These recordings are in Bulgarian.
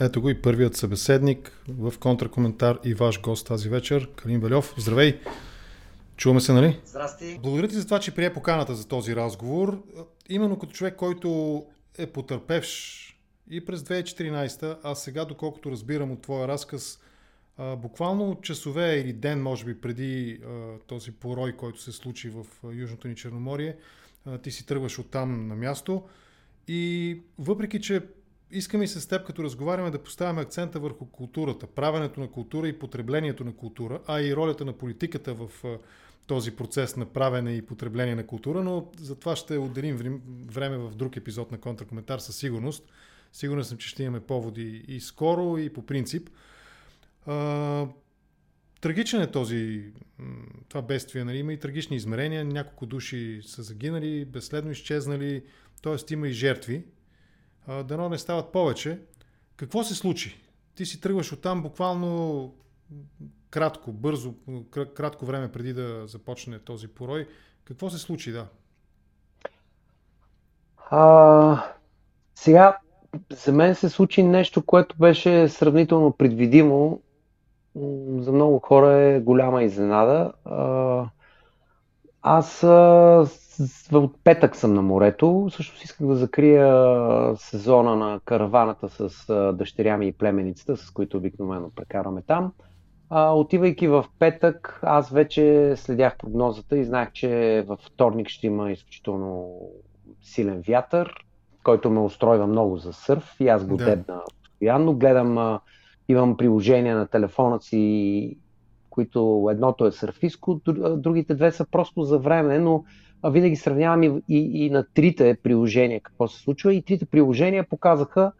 Ето го и първият събеседник в контракоментар и ваш гост тази вечер, Калин Белев. Здравей! Чуваме се, нали? Здрасти! Благодаря ти за това, че прие поканата за този разговор. Именно като човек, който е потърпевш и през 2014, а сега, доколкото разбирам от твоя разказ, буквално часове или ден, може би, преди този порой, който се случи в Южното ни Черноморие, ти си тръгваш оттам на място. И въпреки, че искаме и с теб, като разговаряме, да поставяме акцента върху културата, правенето на култура и потреблението на култура, а и ролята на политиката в този процес на правене и потребление на култура, но за това ще отделим време в друг епизод на контракоментар със сигурност. Сигурен съм, че ще имаме поводи и скоро, и по принцип. Трагичен е този, това бедствие, нали? има и трагични измерения, няколко души са загинали, безследно изчезнали, т.е. има и жертви. Дано не стават повече. Какво се случи? Ти си тръгваш оттам буквално кратко, бързо, кратко време преди да започне този порой. Какво се случи, да? А, сега, за мен се случи нещо, което беше сравнително предвидимо. За много хора е голяма изненада. Аз в петък съм на морето. Също исках да закрия сезона на караваната с дъщеря ми и племеницата, с които обикновено прекараме там. А, отивайки в петък, аз вече следях прогнозата и знаех, че във вторник ще има изключително силен вятър, който ме устройва много за сърф и аз го да. дебна постоянно. Гледам, а, имам приложения на телефона си, които едното е сърфиско, другите две са просто за време, но винаги сравнявам и, и, и на трите приложения какво се случва и трите приложения показаха,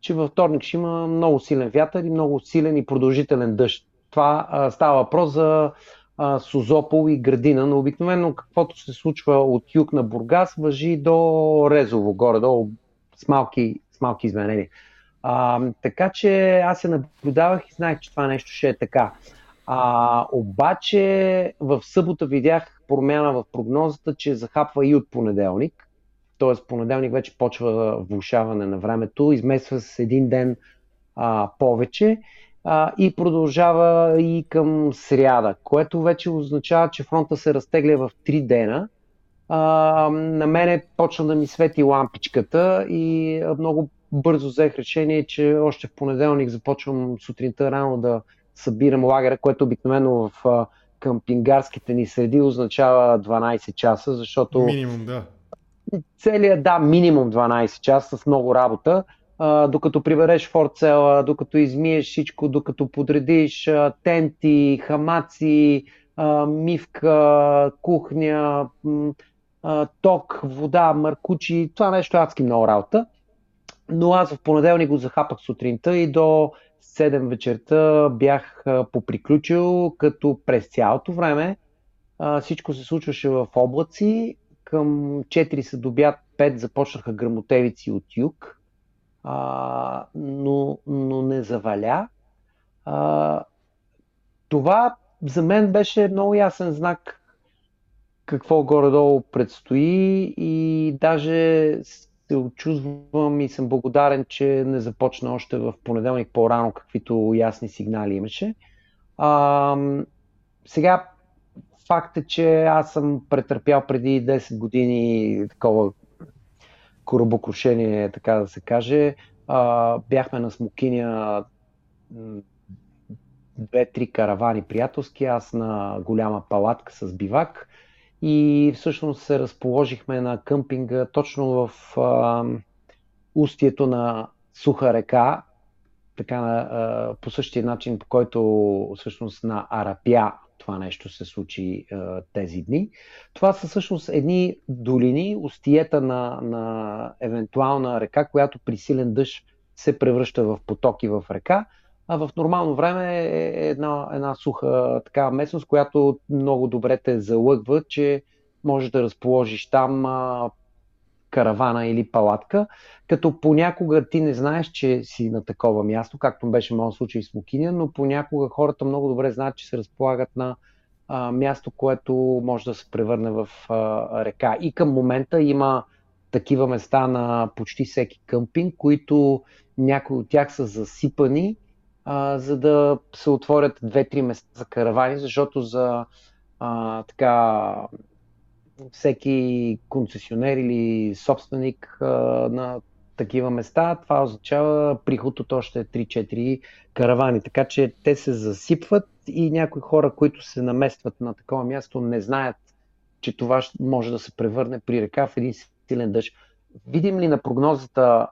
че във вторник ще има много силен вятър и много силен и продължителен дъжд. Това а, става въпрос за а, Созопол и Градина, но обикновено каквото се случва от юг на Бургас въжи до Резово, горе-долу с малки, с малки изменения. А, така че аз се наблюдавах и знаех, че това нещо ще е така. А, обаче в събота видях промяна в прогнозата, че захапва и от понеделник. Т.е. понеделник вече почва влушаване на времето, измесва с един ден а, повече а, и продължава и към сряда, което вече означава, че фронта се разтегля в 3 дена. А, на мене почна да ми свети лампичката и много бързо взех решение, че още в понеделник започвам сутринта рано да събирам лагера, което обикновено в къмпингарските ни среди означава 12 часа, защото... Минимум, да. Целият, да, минимум 12 часа с много работа а, докато прибереш форцела, докато измиеш всичко, докато подредиш а, тенти, хамаци, а, мивка, кухня, а, ток, вода, маркучи, това нещо е адски много работа. Но аз в понеделник го захапах сутринта и до 7 вечерта бях поприключил, като през цялото време всичко се случваше в облаци. Към 4 се добят 5 започнаха грамотевици от юг но, но не заваля. Това за мен беше много ясен знак какво горе-долу предстои и даже се очувствам и съм благодарен, че не започна още в понеделник по-рано, каквито ясни сигнали имаше. А, сега факт е, че аз съм претърпял преди 10 години такова корабокрушение, така да се каже. А, бяхме на Смокиня две-три каравани приятелски, аз на голяма палатка с бивак и всъщност се разположихме на къмпинга точно в а, устието на суха река, така, а, по същия начин, по който всъщност на Арапя това нещо се случи а, тези дни. Това са всъщност едни долини, устиета на, на евентуална река, която при силен дъжд се превръща в потоки в река, а в нормално време е една, една суха такава местност, която много добре те залъгва, че можеш да разположиш там а, каравана или палатка, като понякога ти не знаеш, че си на такова място, както беше моят случай в Смокиня, но понякога хората много добре знаят, че се разполагат на а, място, което може да се превърне в а, река. И към момента има такива места на почти всеки къмпинг, които някои от тях са засипани, а, за да се отворят две-три места за каравани, защото за а, така всеки концесионер или собственик а, на такива места, това означава приход от още 3-4 каравани. Така че те се засипват и някои хора, които се наместват на такова място, не знаят, че това може да се превърне при река в един силен дъжд. Видим ли на прогнозата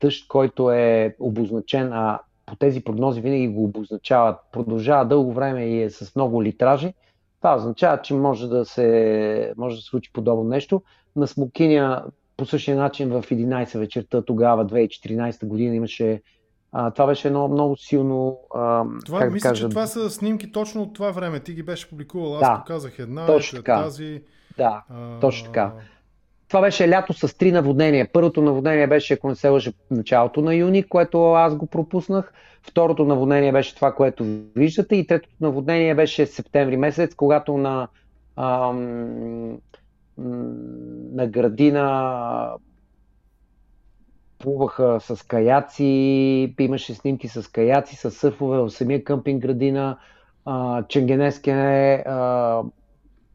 дъжд, който е обозначен, а по тези прогнози винаги го обозначават, продължава дълго време и е с много литражи, това означава, че може да се, може да се случи подобно нещо. На Смокиня по същия начин в 11 вечерта тогава, 2014 година, имаше а, това беше едно много силно. А, това, как мисля, да кажа... че това са снимки точно от това време. Ти ги беше публикувал. Аз да, показах една, точно така. тази. Да, а... точно така. Това беше лято с три наводнения. Първото наводнение беше, ако не се лъжа, началото на юни, което аз го пропуснах. Второто наводнение беше това, което виждате. И третото наводнение беше септември месец, когато на, ам, на градина плуваха с каяци, имаше снимки с каяци, с сърфове в самия къмпинг градина. Ченгенескене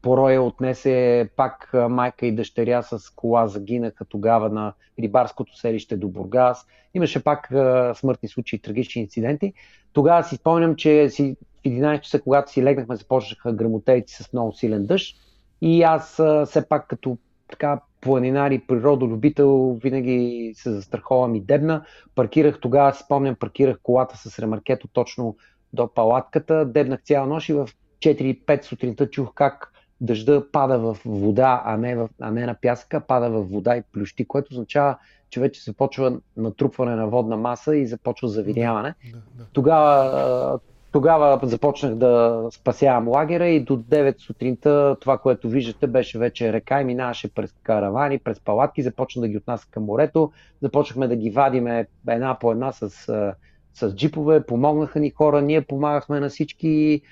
Пороя отнесе пак майка и дъщеря с кола, загинаха тогава на рибарското селище до Бургас. Имаше пак смъртни случаи, трагични инциденти. Тогава си спомням, че си, в 11 часа, когато си легнахме, започнаха грамотейци с много силен дъжд. И аз все пак като така планинар и природолюбител винаги се застраховам и дебна. Паркирах тогава, си спомням, паркирах колата с ремаркето точно до палатката. Дебнах цяла нощ и в 4-5 сутринта чух как дъжда пада в вода, а не, в, а не на пясъка, пада в вода и плющи, което означава, че вече се почва натрупване на водна маса и започва завиняване. Да, да. Тогава, тогава започнах да спасявам лагера и до 9 сутринта това, което виждате, беше вече река и минаваше през каравани, през палатки, започна да ги отнася към морето, започнахме да ги вадиме една по една с, с джипове, помогнаха ни хора, ние помагахме на всички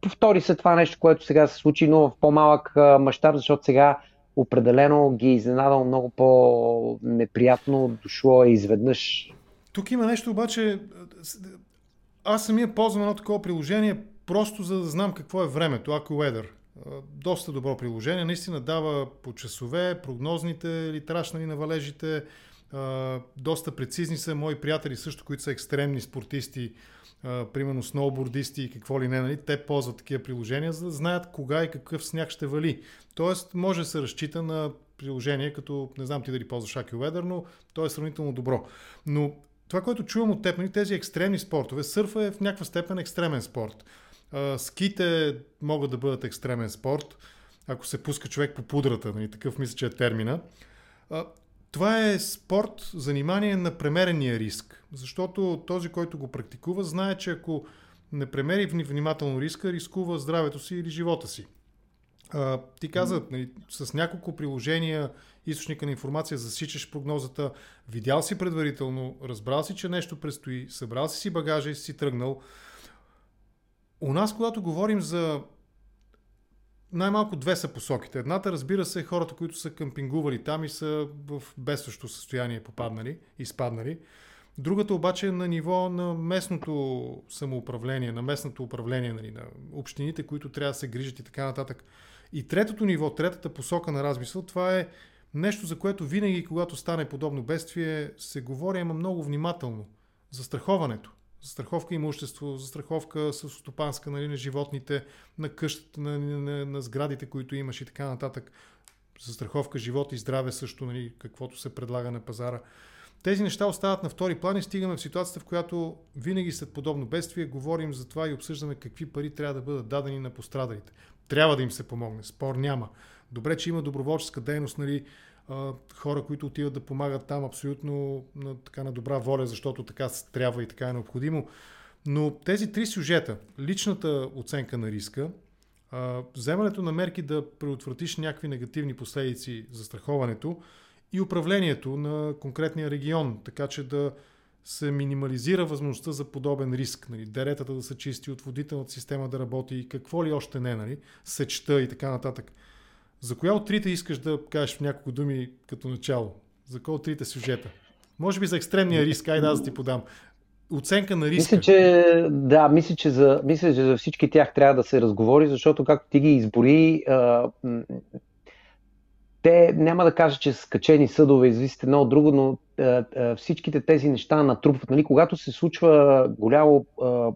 повтори се това нещо, което сега се случи, но в по-малък мащаб, защото сега определено ги е изненадал много по-неприятно, дошло е изведнъж. Тук има нещо обаче, аз самия ползвам едно такова приложение, просто за да знам какво е времето, AccuWeather. Доста добро приложение, наистина дава по часове, прогнозните литраж нали, на валежите, доста прецизни са мои приятели също, които са екстремни спортисти, примерно сноубордисти и какво ли не, нали, те ползват такива приложения, за да знаят кога и какъв сняг ще вали. Тоест, може да се разчита на приложение, като не знам ти дали ползваш AccuWeather, но то е сравнително добро. Но това, което чувам от теб, нали, тези екстремни спортове, сърфа е в някаква степен екстремен спорт. Ските могат да бъдат екстремен спорт, ако се пуска човек по пудрата, нали, такъв мисля, че е термина. Това е спорт, занимание на премерения риск, защото този, който го практикува, знае, че ако не премери внимателно риска, рискува здравето си или живота си. А, ти каза, нали, с няколко приложения, източника на информация, засичаш прогнозата, видял си предварително, разбрал си, че нещо предстои, събрал си си багажа и си тръгнал. У нас, когато говорим за най-малко две са посоките. Едната, разбира се, е хората, които са къмпингували там и са в бедстващо състояние попаднали, изпаднали. Другата обаче е на ниво на местното самоуправление, на местното управление, нали, на общините, които трябва да се грижат и така нататък. И третото ниво, третата посока на размисъл, това е нещо, за което винаги, когато стане подобно бедствие, се говори, ама много внимателно. Застраховането застраховка имущество, застраховка с стопанска нали, на животните, на къщата, на, на, на сградите, които имаш и така нататък. Застраховка живот и здраве също, нали, каквото се предлага на пазара. Тези неща остават на втори план и стигаме в ситуацията, в която винаги след подобно бедствие говорим за това и обсъждаме какви пари трябва да бъдат дадени на пострадалите. Трябва да им се помогне, спор няма. Добре, че има доброволческа дейност, нали, хора, които отиват да помагат там абсолютно на, така, на добра воля, защото така трябва и така е необходимо. Но тези три сюжета, личната оценка на риска, вземането на мерки да предотвратиш някакви негативни последици за страховането и управлението на конкретния регион, така че да се минимализира възможността за подобен риск. Нали, деретата да са чисти, отводителната система да работи какво ли още не, нали, сечта и така нататък. За коя от трите искаш да кажеш в няколко думи като начало? За кой от трите сюжета? Може би за екстремния риск, айде аз да ти подам. Оценка на риска. Мисля, че, да, мисля, че за, мисля, че за всички тях трябва да се разговори, защото както ти ги избори, а, те няма да кажа, че са скачени съдове, извисят едно от друго, но а, а, всичките тези неща натрупват. Нали, когато се случва голямо а,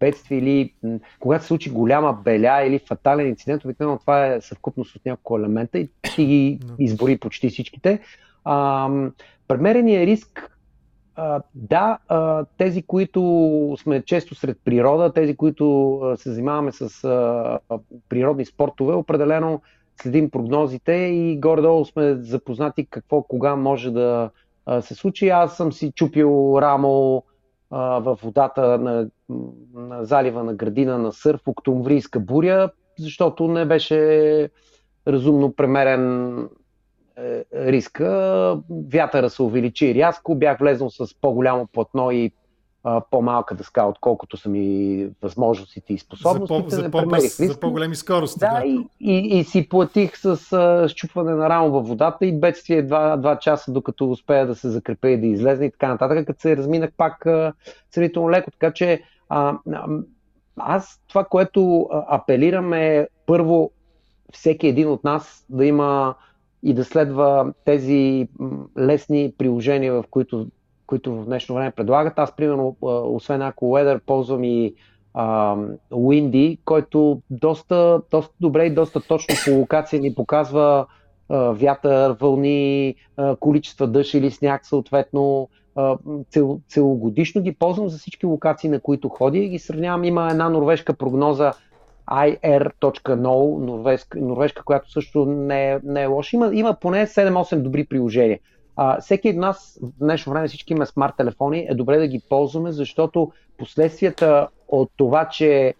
бедствие или когато се случи голяма беля или фатален инцидент, обикновено това е съвкупност от няколко елемента и ти ги избори почти всичките. А, премерения риск а, да, а, тези, които сме често сред природа, тези, които а, се занимаваме с а, природни спортове, определено следим прогнозите и горе-долу сме запознати какво, кога може да се случи. Аз съм си чупил рамо в водата на, на залива на градина на Сърф, октомврийска буря, защото не беше разумно премерен е, риска. Вятъра се увеличи рязко, бях влезнал с по-голямо платно и а, по-малка дъска, отколкото са ми възможностите и способностите. За, по, за, по, за по-големи скорости. Да, да. И, и, и си платих с а, щупване на рамо във водата и бедствие два, два часа, докато успея да се закрепя и да излезне и така нататък, като се разминах пак сравнително леко. Така че а, аз това, което апелирам е първо всеки един от нас да има и да следва тези лесни приложения, в които, които в днешно време предлагат. Аз, примерно, освен ако Weather, ползвам и uh, Windy, който доста, доста добре и доста точно по локация ни показва uh, вятър, вълни, uh, количества дъжд или сняг съответно. Цел, целогодишно ги ползвам за всички локации, на които ходя и ги сравнявам. Има една норвежка прогноза ir.no, норвежка, норвежка, която също не е, не е лоша. Има, има поне 7-8 добри приложения. А, всеки от нас в днешно време всички има смарт телефони, е добре да ги ползваме, защото последствията от това, че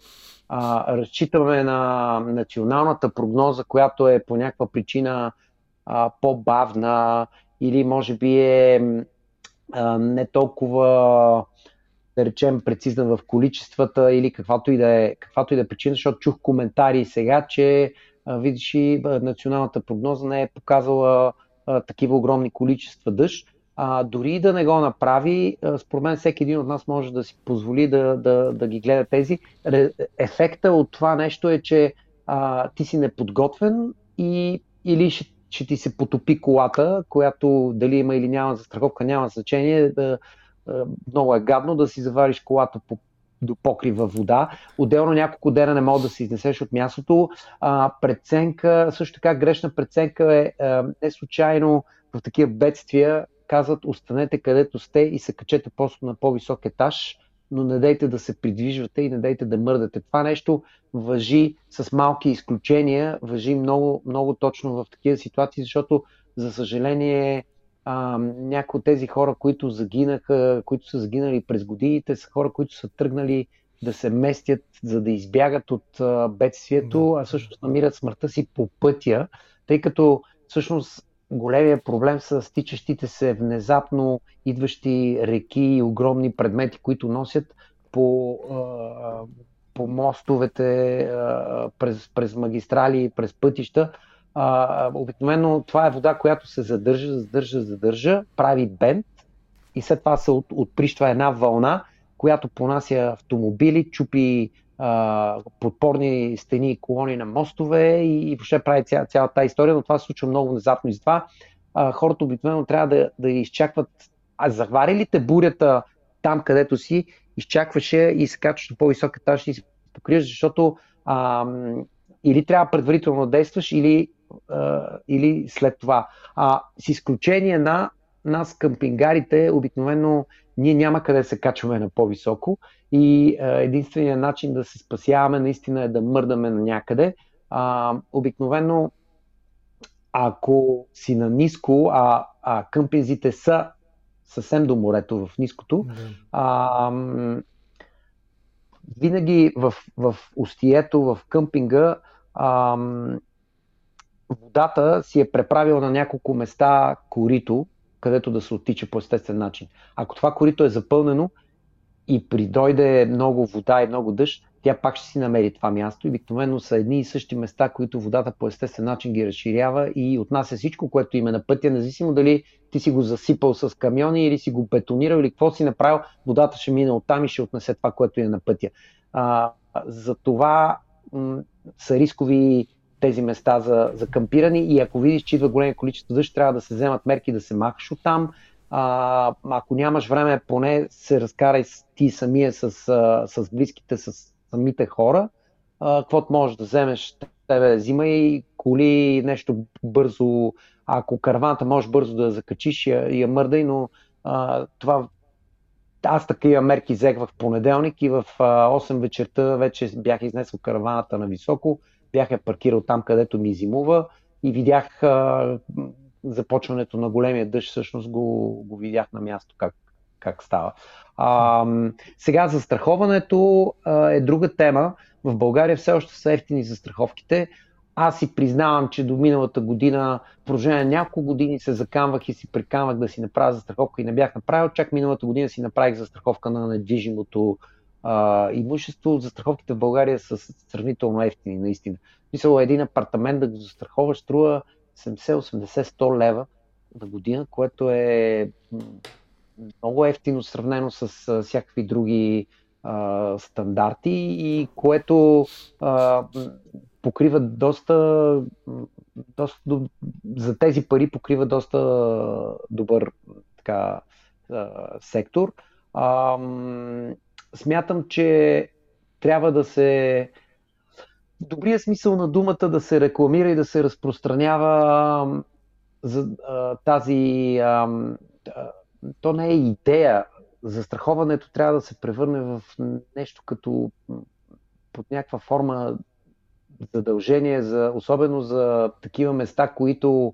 а, разчитаме на националната прогноза, която е по някаква причина а, по-бавна или може би е а, не толкова да речем, прецизна в количествата или каквато и да е, каквато и да е причина, защото чух коментари сега, че видиш и националната прогноза не е показала такива огромни количества дъжд. А, дори да не го направи, според мен всеки един от нас може да си позволи да, да, да ги гледа тези. Ефекта от това нещо е, че а, ти си неподготвен и или ще, ще ти се потопи колата, която дали има или няма застраховка, няма значение. Да, много е гадно да си завариш колата по до покрива вода. Отделно няколко дена не мога да се изнесеш от мястото. А, преценка, също така грешна преценка е а, не случайно в такива бедствия казват останете където сте и се качете просто на по-висок етаж, но не дайте да се придвижвате и не дайте да мърдате. Това нещо въжи с малки изключения, въжи много, много точно в такива ситуации, защото за съжаление а, някои от тези хора, които загинаха, които са загинали през годините, са хора, които са тръгнали да се местят, за да избягат от а, бедствието, а също намират смъртта си по пътя, тъй като всъщност големия проблем са стичащите се внезапно идващи реки и огромни предмети, които носят по, а, по мостовете, а, през, през магистрали, през пътища, а, обикновено това е вода, която се задържа, задържа, задържа, прави бент и след това се от, отприщва една вълна, която понася автомобили, чупи а, подпорни стени и колони на мостове и, и въобще прави ця, цялата тази история, но това се случва много внезапно и затова а, хората обикновено трябва да, да изчакват. А захвари бурята там, където си, изчакваше и се качваш на по-висок етаж и се покриеш, защото а, или трябва предварително да действаш, или или след това. А, с изключение на нас, къмпингарите, обикновено ние няма къде се качваме на по-високо и а, единственият начин да се спасяваме наистина е да мърдаме на някъде. А, обикновено, ако си на ниско, а, а къмпинзите са съвсем до морето в ниското, а, винаги в, в устието, в къмпинга, а, водата си е преправила на няколко места корито, където да се оттича по естествен начин. Ако това корито е запълнено и придойде много вода и много дъжд, тя пак ще си намери това място и обикновено са едни и същи места, които водата по естествен начин ги разширява и отнася всичко, което има на пътя, независимо дали ти си го засипал с камиони или си го бетонирал или какво си направил, водата ще мине оттам и ще отнесе това, което е на пътя. А, за това м- са рискови тези места за, за кампиране и ако видиш, че идва големи количество дъжд, трябва да се вземат мерки да се махаш оттам. А, ако нямаш време, поне се разкарай ти самия с, с близките, с самите хора. Каквото можеш да вземеш, тебе взимай коли, нещо бързо. Ако карваната можеш бързо да закачиш, я, я мърдай, но а, това аз такива мерки взех в понеделник и в 8 вечерта вече бях изнесъл караваната на високо, бях я паркирал там, където ми зимува и видях а, започването на големия дъжд, всъщност го, го видях на място как, как става. А, сега застраховането а, е друга тема. В България все още са ефтини застраховките. Аз си признавам, че до миналата година, продължение на няколко години се закамвах и си прикамвах да си направя застраховка и не бях направил. Чак миналата година си направих застраховка на недвижимото а, имущество. Застраховките в България са сравнително ефтини, наистина. Мисля, един апартамент да го застраховаш струва 70-80-100 лева на година, което е много ефтино сравнено с а, всякакви други а, стандарти и което а, покрива доста, доста за тези пари покрива доста добър така, сектор. А, смятам, че трябва да се в добрия смисъл на думата да се рекламира и да се разпространява за а, тази а, то не е идея. Застраховането трябва да се превърне в нещо като под някаква форма задължение, за, особено за такива места, които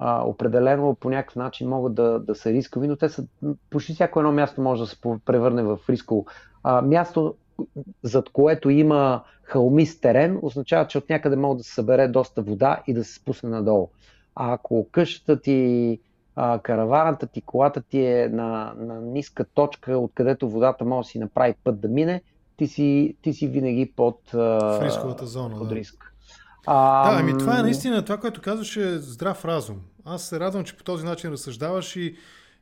а, определено по някакъв начин могат да, да са рискови, но те са, почти всяко едно място може да се превърне в рисково. А, място, зад което има халмист терен, означава, че от някъде може да се събере доста вода и да се спусне надолу. А ако къщата ти а, караваната ти, колата ти е на, на ниска точка, откъдето водата може да си направи път да мине, ти си, ти си винаги под, в рисковата зона. Под да. риск. А, да, ами това е наистина това, което казваш е здрав разум. Аз се радвам, че по този начин разсъждаваш и,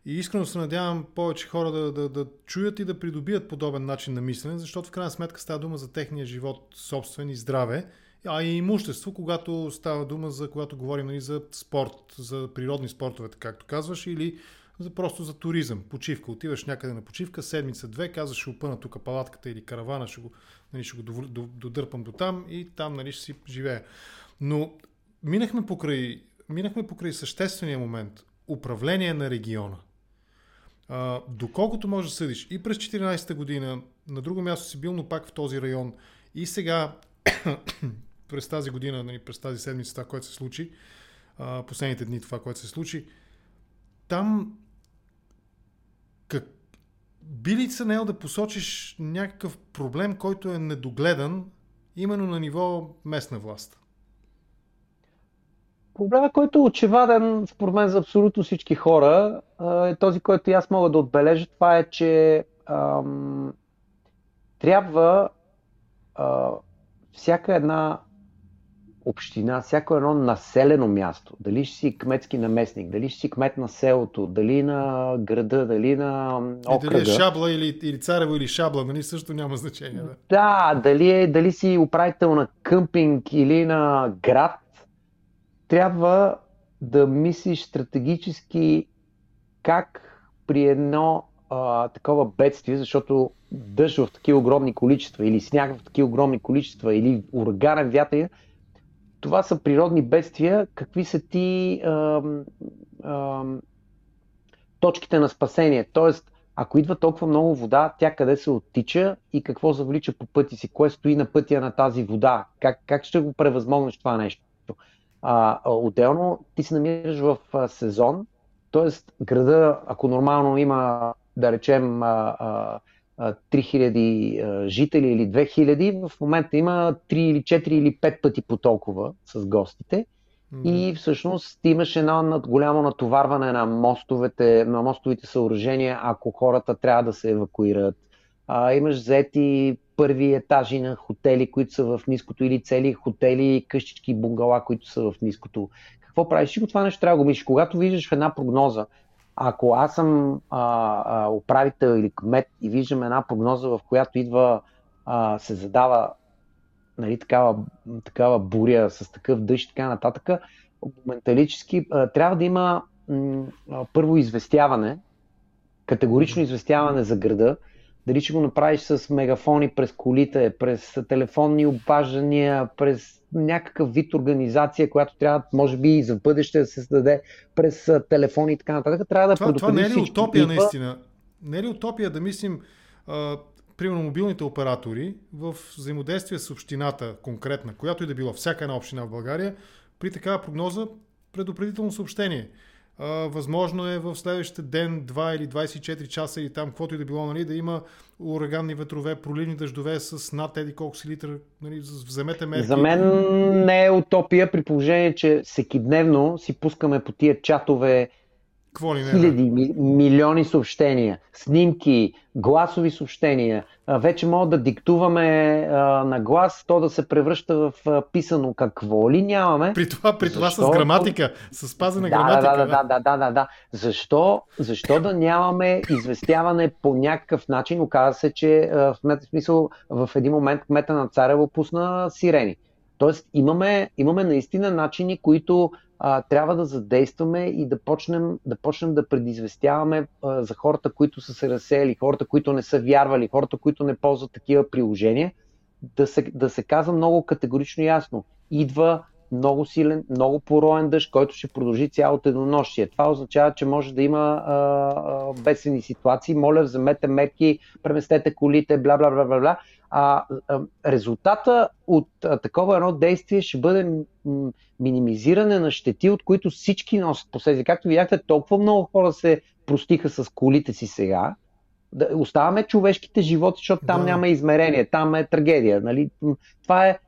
и искрено се надявам повече хора да, да, да чуят и да придобият подобен начин на мислене, защото в крайна сметка става дума за техния живот, собствен и здраве а и имущество, когато става дума за, когато говорим нали, за спорт, за природни спортове, както казваш, или за, просто за туризъм, почивка. Отиваш някъде на почивка, седмица-две, казваш, ще опъна тук палатката или каравана, ще го, нали, ще го додърпам до там и там нали, ще си живея. Но минахме покрай, минахме покрай съществения момент. Управление на региона. А, доколкото можеш да съдиш и през 14-та година, на друго място си бил, но пак в този район, и сега през тази година, нали, през тази седмица, това, което се случи, последните дни това, което се случи, там как, би ли се наел да посочиш някакъв проблем, който е недогледан именно на ниво местна власт? Проблемът, който е очеваден според мен за абсолютно всички хора, е този, който и аз мога да отбележа. Това е, че ам, трябва а, всяка една община, всяко едно населено място, дали ще си кметски наместник, дали ще си кмет на селото, дали на града, дали на окръга. дали е Шабла или, или Царево или Шабла, нали също няма значение. Да, да дали, е, дали си управител на къмпинг или на град, трябва да мислиш стратегически как при едно а, такова бедствие, защото дъжд в такива огромни количества или сняг в такива огромни количества или ураганен вятър, това са природни бедствия. Какви са ти а, а, точките на спасение? Тоест, ако идва толкова много вода, тя къде се оттича и какво завлича по пъти си? Кое стои на пътя на тази вода? Как, как ще го превъзмогнеш това нещо? А, отделно ти се намираш в а, сезон, т.е. града, ако нормално има, да речем, а, а, 3000 жители или 2000, в момента има 3 или 4 или 5 пъти по толкова с гостите. И всъщност имаш едно голямо натоварване на мостовете, на мостовите съоръжения, ако хората трябва да се евакуират. А, имаш взети първи етажи на хотели, които са в ниското, или цели хотели, къщички, бунгала, които са в ниското. Какво правиш? Всичко това нещо трябва да го мислиш. Когато виждаш в една прогноза, ако аз съм а, а, управител или кмет и виждам една прогноза, в която идва, а, се задава нали, такава, такава буря с такъв дъжд и така нататък, моменталически а, трябва да има м, първо известяване, категорично известяване за града, дали ще го направиш с мегафони през колите, през телефонни обаждания, през някакъв вид организация, която трябва, може би, и за бъдеще да се създаде през телефони и така нататък. Трябва да това, това не е ли утопия, типа... наистина? Не е ли утопия да мислим, а, примерно, мобилните оператори в взаимодействие с общината конкретна, която и да било, всяка една община в България, при такава прогноза предупредително съобщение – възможно е в следващите ден, 2 или 24 часа или там, каквото и да било, нали, да има ураганни ветрове, проливни дъждове с над еди колко си литър, нали, вземете мерки. За мен не е утопия при положение, че всеки дневно си пускаме по тия чатове какво ли не, хиляди, ми, милиони съобщения, снимки, гласови съобщения. Вече мога да диктуваме а, на глас, то да се превръща в а, писано. Какво ли нямаме? При това, при това с граматика, с спазена да, граматика. Да, да, да, да, да, да. Защо, защо да нямаме известяване по някакъв начин? Оказа се, че в смисъл в един момент кмета на Царево пусна сирени. Тоест имаме, имаме наистина начини, които а, трябва да задействаме и да почнем да, почнем да предизвестяваме а, за хората, които са се разсеяли, хората, които не са вярвали, хората, които не ползват такива приложения, да се, да се казва много категорично ясно. Идва много силен, много пороен дъжд, който ще продължи цялото еднонощие. Това означава, че може да има а, а, бедствени ситуации. Моля, вземете мерки, преместете колите, бла, бла, бла, бла, бла. А, а резултата от а, такова едно действие ще бъде м- минимизиране на щети, от които всички носят последствия. Както видяхте, толкова много хора се простиха с колите си сега, да оставаме човешките животи, защото там да. няма измерение, там е трагедия. Нали? Това е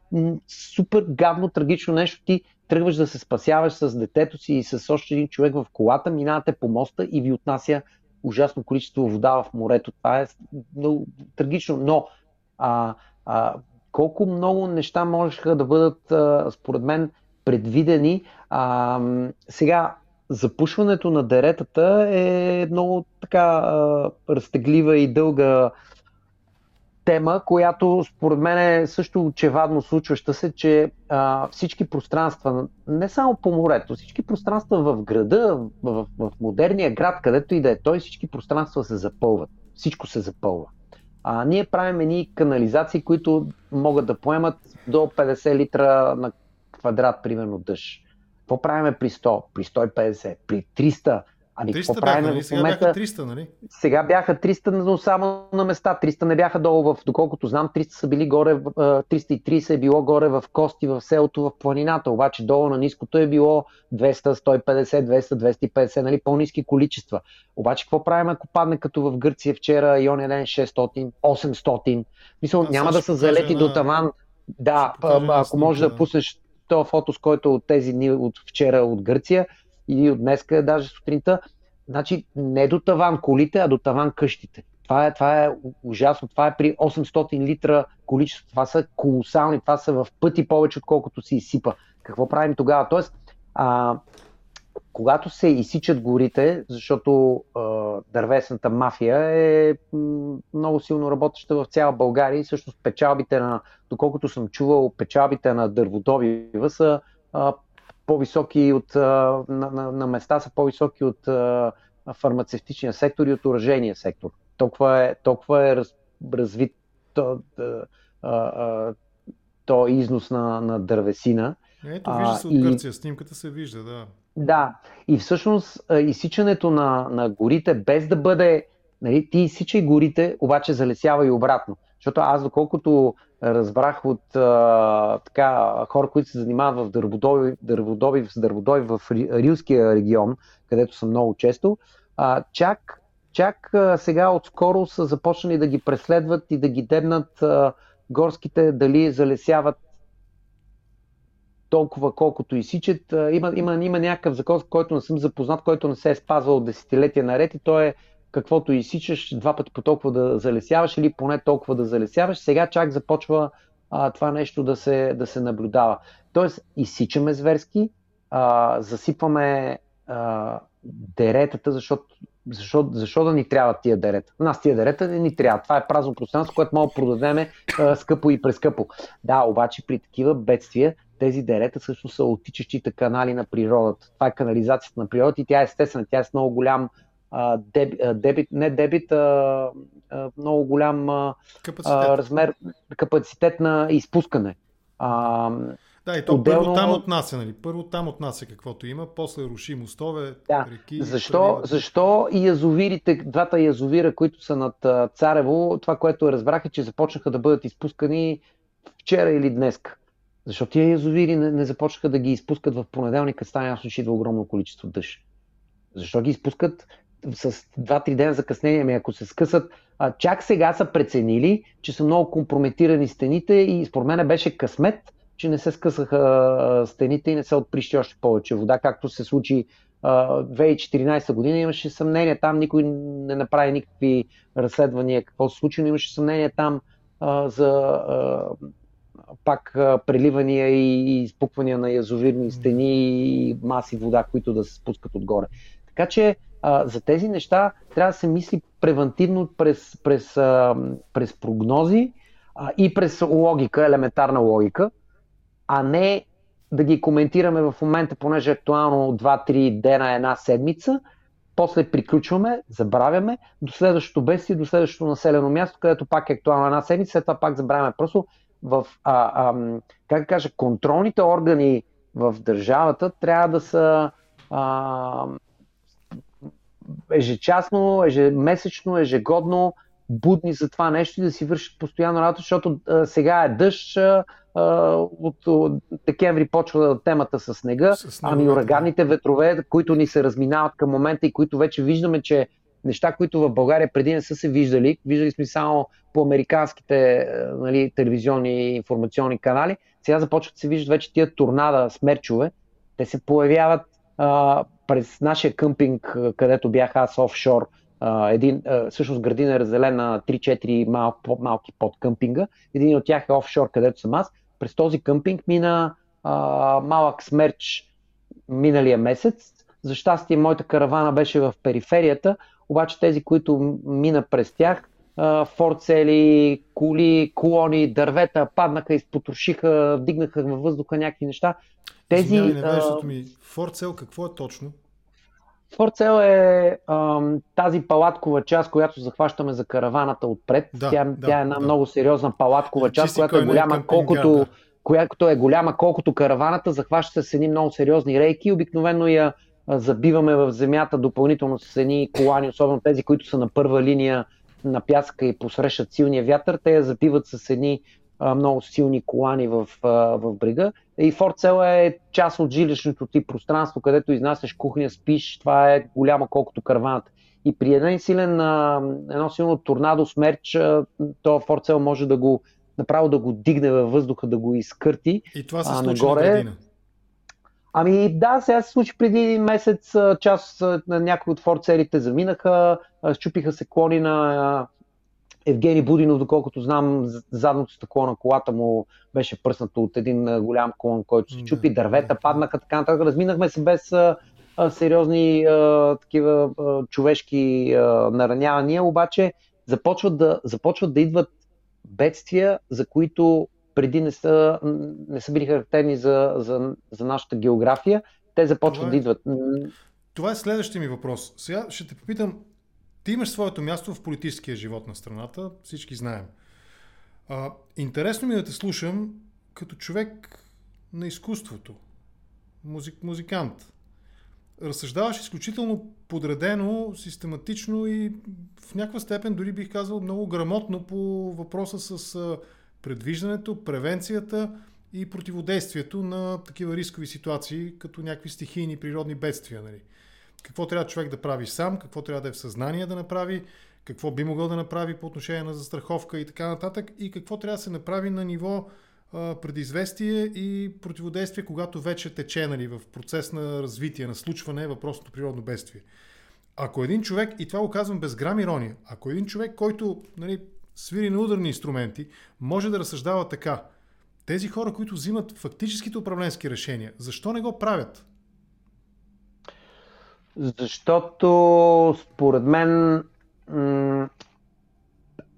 супер гадно, трагично нещо. Ти тръгваш да се спасяваш с детето си и с още един човек в колата, минавате по моста и ви отнася ужасно количество вода в морето. Това е много трагично, но а, а, колко много неща можеха да бъдат, а, според мен, предвидени. А, сега, запушването на деретата е много така а, разтеглива и дълга тема, която според мен е също очевадно случваща се, че а, всички пространства, не само по морето, всички пространства в града, в, в, модерния град, където и да е той, всички пространства се запълват. Всичко се запълва. А, ние правим едни канализации, които могат да поемат до 50 литра на квадрат, примерно дъжд. Какво правиме при 100, при 150, при 300? Ами, 300 какво правим нали? Сега момента? бяха 300, нали? Сега бяха 300, но само на места. 300 не бяха долу в, доколкото знам, 300 са били горе, 330 е било горе в Кости, в селото, в планината. Обаче долу на ниското е било 200, 150, 200, 250, нали, по-низки количества. Обаче какво правим, ако падне като в Гърция вчера и оня ден 600, 800? Мисля, няма да са залети на... до таван. Да, ако може да пуснеш този фото, с който е от тези дни от вчера от Гърция или от днеска, даже сутринта, значи не до таван колите, а до таван къщите. Това е, това е ужасно. Това е при 800 литра количество. Това са колосални. Това са в пъти повече, отколкото се изсипа. Какво правим тогава? Тоест, а, когато се изсичат горите, защото а, дървесната мафия е много силно работеща в цяла България и всъщност печалбите на, доколкото съм чувал, печалбите на дърводобива са а, по-високи от, а, на, на, на места са по-високи от а, фармацевтичния сектор и от оръжения сектор. Толкова е, толкова е раз, развит то, а, а, то износ на, на дървесина. Ето, вижда се от Гърция, снимката се вижда, да. Да, и всъщност изсичането на, на горите, без да бъде, нали, ти изсичай горите, обаче залесява и обратно. Защото аз, доколкото разбрах от а, така, хора, които се занимават в дърводоби, дърводоби, с дърводоби в Рилския регион, където съм много често, а, чак, чак а, сега отскоро са започнали да ги преследват и да ги дебнат а, горските, дали залесяват толкова колкото изсичат. Има, има, има някакъв закон, който не съм запознат, който не се е спазвал десетилетия наред и то е каквото изсичаш, два пъти по толкова да залесяваш или поне толкова да залесяваш. Сега чак започва а, това нещо да се, да се наблюдава. Тоест, изсичаме зверски, а, засипваме а, деретата, защото защо, защо да ни трябват тия дерета? Нас тия дерета не ни трябва. Това е празно пространство, което мога да продадем скъпо и прескъпо. Да, обаче при такива бедствия тези дерета също са отичащите канали на природата. Това е канализацията на природата и тя е естествена. Тя е с много голям а, дебит, дебит, не дебит, а, а, много голям а, капацитет. А, размер, капацитет на изпускане. А, да, и то отделно... първо там отнася, нали? Първо там отнася каквото има, после руши мостове, да. реки. Защо, защо и язовирите, двата язовира, които са над Царево, това, което разбраха, че започнаха да бъдат изпускани вчера или днес. Защото тия язовири не, не започнаха да ги изпускат в понеделника, стана ясно, че идва огромно количество дъжд. Защо ги изпускат с 2-3 дена закъснение? Ами ако се скъсат, а, чак сега са преценили, че са много компрометирани стените и според мен беше късмет, че не се скъсаха стените и не се отприщи още повече вода, както се случи 2014 година. Имаше съмнение там, никой не направи никакви разследвания какво се случи, но имаше съмнение там за пак преливания и изпуквания на язовирни стени и маси вода, които да се спускат отгоре. Така че а, за тези неща трябва да се мисли превентивно през, през, а, през прогнози а, и през логика, елементарна логика, а не да ги коментираме в момента, понеже актуално 2-3 дена, една седмица, после приключваме, забравяме, до следващото бедствие, до следващото населено място, където пак е актуално една седмица, след това пак забравяме. Просто в, а, а, как кажа, контролните органи в държавата трябва да са а, ежечасно, ежемесечно, ежегодно будни за това нещо и да си вършат постоянно работа, защото а, сега е дъжд, а, от, от декември почва темата с снега, с снега ами ураганните ветрове, които ни се разминават към момента и които вече виждаме, че неща, които в България преди не са се виждали, виждали сме само по американските нали, телевизионни и информационни канали, сега започват да се виждат вече тия торнада, смерчове, те се появяват а, през нашия къмпинг, където бях аз офшор, един, всъщност градина е разделена на 3-4 мал, малки под къмпинга. Един от тях е офшор, където съм аз. През този къмпинг мина а, малък смерч миналия месец. За щастие, моята каравана беше в периферията, обаче тези, които мина през тях, форцели, коли, колони, дървета паднаха, изпотрошиха, вдигнаха във въздуха някакви неща. Тези, Извинявай, ми. Форцел какво е точно? Форцел е ам, тази палаткова част, която захващаме за караваната отпред. Да, тя, да, тя е една да. много сериозна палаткова да, част, която е голяма колкото, да. която е голяма колкото караваната, захваща се с едни много сериозни рейки. Обикновено я забиваме в земята допълнително с едни колани, особено тези, които са на първа линия на пяска и посрещат силния вятър, те я забиват с едни много силни колани в, в брега. И Форцел е част от жилищното ти пространство, където изнасяш кухня, спиш, това е голямо колкото карваната. И при един силен, едно силно торнадо, смерч, то Форцел може да го направо да го дигне във въздуха, да го изкърти. И това се случи нагоре. на градина. Ами да, сега се случи преди един месец, част на някои от форцелите заминаха, щупиха се клони на Евгений Будинов, доколкото знам, задното стъкло на колата му беше пръснато от един голям клон, който се чупи, дървета паднаха, така нататък. Разминахме се без сериозни а, такива а, човешки а, наранявания, обаче започват да, започват да идват бедствия, за които преди не са, не са били характерни за, за, за нашата география. Те започват е, да идват. Това е следващия ми въпрос. Сега ще те попитам, ти имаш своето място в политическия живот на страната, всички знаем. А, интересно ми е да те слушам като човек на изкуството, музик, музикант. Разсъждаваш изключително подредено, систематично и в някаква степен дори бих казал много грамотно по въпроса с предвиждането, превенцията и противодействието на такива рискови ситуации, като някакви стихийни природни бедствия. Нали? Какво трябва човек да прави сам, какво трябва да е в съзнание да направи, какво би могъл да направи по отношение на застраховка и така нататък, и какво трябва да се направи на ниво предизвестие и противодействие, когато вече тече нали, в процес на развитие, на случване въпросното природно бедствие. ако един човек, и това го казвам без грам ирония, ако един човек, който нали, свири на ударни инструменти, може да разсъждава така. Тези хора, които взимат фактическите управленски решения, защо не го правят? Защото, според мен,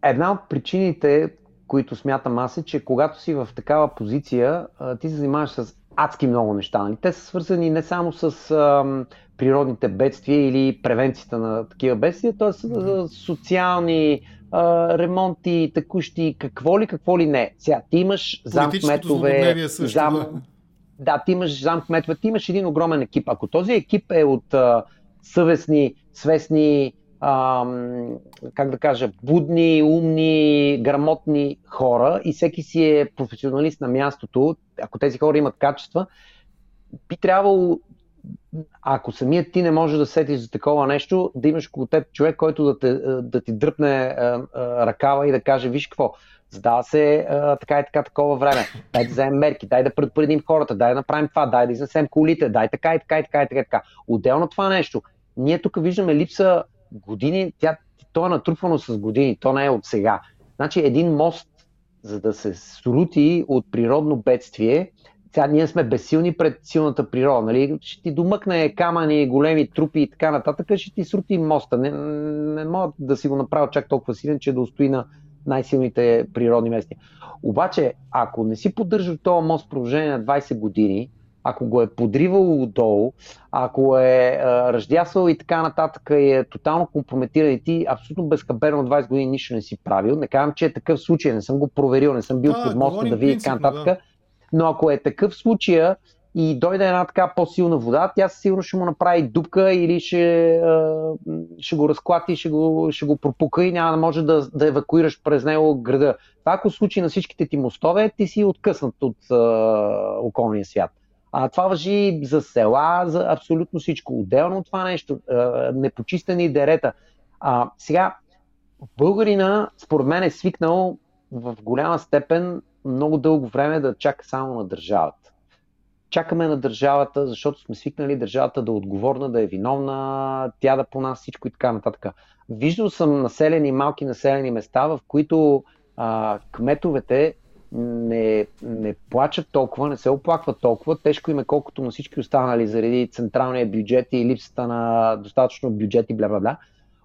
една от причините, които смятам аз е, че когато си в такава позиция, ти се занимаваш с адски много неща. Нали? Те са свързани не само с а, природните бедствия или превенцията на такива бедствия, т.е. социални а, ремонти, текущи, какво ли, какво ли не. Сега, ти имаш замкметове, зам... Да. да, ти имаш замкметове, ти имаш един огромен екип. Ако този екип е от а, съвестни, свестни, а, как да кажа, будни, умни, грамотни хора и всеки си е професионалист на мястото, ако тези хора имат качества, би трябвало, ако самият ти не можеш да сетиш за такова нещо, да имаш около теб човек, който да, те, да ти дръпне а, а, ръкава и да каже, виж какво, задава се а, така и така такова време, дай да вземем мерки, дай да предупредим хората, дай да направим това, дай да изнесем колите, дай така и така и така и така. Така. Отделно това нещо, ние тук виждаме липса години, тя, то е натрупвано с години, то не е от сега. Значи един мост, за да се срути от природно бедствие, сега ние сме безсилни пред силната природа. Нали? Ще ти домъкне камъни, големи трупи и така нататък, ще ти срути моста. Не, не мога да си го направя чак толкова силен, че да устои на най-силните природни места. Обаче, ако не си поддържал този мост в продължение на 20 години, ако го е подривал отдолу, ако е а, ръждясвал и така нататък и е тотално компрометиран и ти абсолютно безхаберно 20 години нищо не си правил, не казвам, че е такъв случай, не съм го проверил, не съм бил да, под моста да видя така нататък, да. Но ако е такъв случай и дойде една така по-силна вода, тя сигурно ще му направи дупка или ще, ще го разклати, ще го, ще го пропука и няма да може да, да евакуираш през него града. Това ако случи на всичките ти мостове, ти си откъснат от а, околния свят. А, това въжи за села, за абсолютно всичко. Отделно от това нещо, а, непочистени дерета. А, сега, българина, според мен, е свикнал в голяма степен много дълго време да чака само на държавата. Чакаме на държавата, защото сме свикнали държавата да е отговорна, да е виновна, тя да по нас всичко и така нататък. Виждал съм населени, малки населени места, в които а, кметовете не, не плачат толкова, не се оплакват толкова. Тежко им е колкото на всички останали заради централния бюджет и липсата на достатъчно бюджет и бла-бла-бла.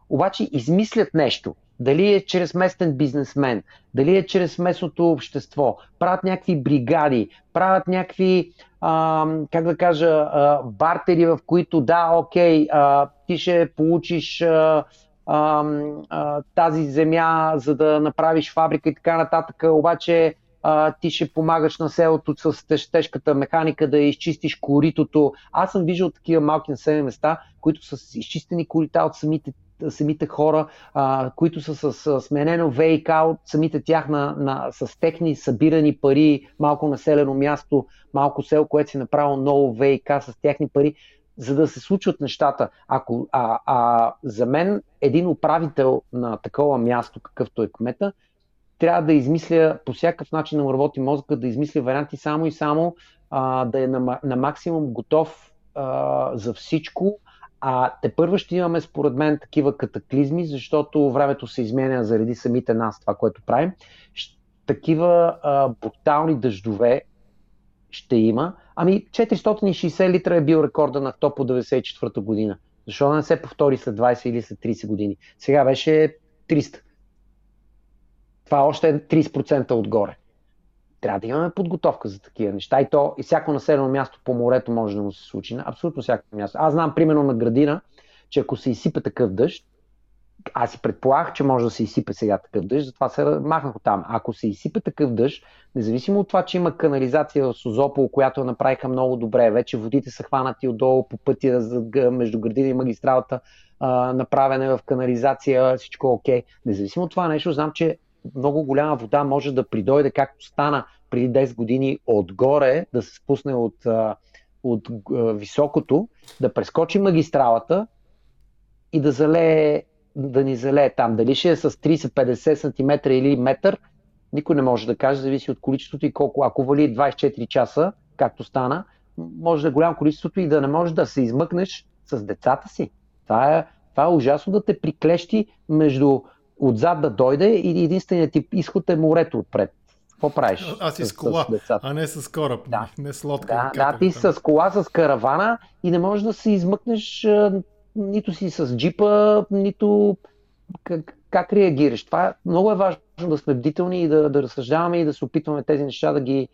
Обаче измислят нещо. Дали е чрез местен бизнесмен, дали е чрез местното общество, правят някакви бригади, правят някакви, а, как да кажа, а, бартери, в които да, окей, а, ти ще получиш а, а, тази земя, за да направиш фабрика и така нататък, обаче а, ти ще помагаш на селото с тежката механика да изчистиш коритото. Аз съм виждал такива малки населени места, които са изчистени корита от самите самите хора, а, които са с, с сменено ВИК от самите тях на, на, с техни събирани пари, малко населено място, малко село, което си направило ново ВИК с техни пари, за да се случват нещата. Ако, а, а, за мен един управител на такова място, какъвто е кмета, трябва да измисля по всякакъв начин да му работи мозъка, да измисля варианти само и само а, да е на, на максимум готов а, за всичко. А те първо ще имаме, според мен, такива катаклизми, защото времето се изменя заради самите нас, това, което правим. Такива а, брутални дъждове ще има. Ами 460 литра е бил рекорда на ТОП от 94 година. Защо не се повтори след 20 или след 30 години? Сега беше 300. Това още е 30% отгоре. Трябва да имаме подготовка за такива неща. И то и всяко населено място по морето може да му се случи. Абсолютно всяко място. Аз знам примерно на градина, че ако се изсипе такъв дъжд, аз си предполагах, че може да се изсипе сега такъв дъжд, затова се махнах от там. Ако се изсипе такъв дъжд, независимо от това, че има канализация в Созопол, която направиха много добре, вече водите са хванати отдолу по пътя между градина и магистралата, направена в канализация, всичко е окей. Независимо от това нещо, знам, че много голяма вода може да придойде, както стана преди 10 години, отгоре, да се спусне от, от високото, да прескочи магистралата и да залее да ни залее там. Дали ще е с 30-50 см или метър, никой не може да каже, зависи от количеството и колко. Ако вали 24 часа, както стана, може да е голямо количеството и да не можеш да се измъкнеш с децата си. Това е Това е ужасно да те приклещи между отзад да дойде и единственият ти изход е морето отпред. Какво правиш? Аз си с, с кола, с а не с кораб, да. не с лодка. Да, да ти там. с кола, с каравана и не можеш да се измъкнеш нито си с джипа, нито как, как реагираш. Това много е важно да сме бдителни и да, да разсъждаваме и да се опитваме тези неща да ги,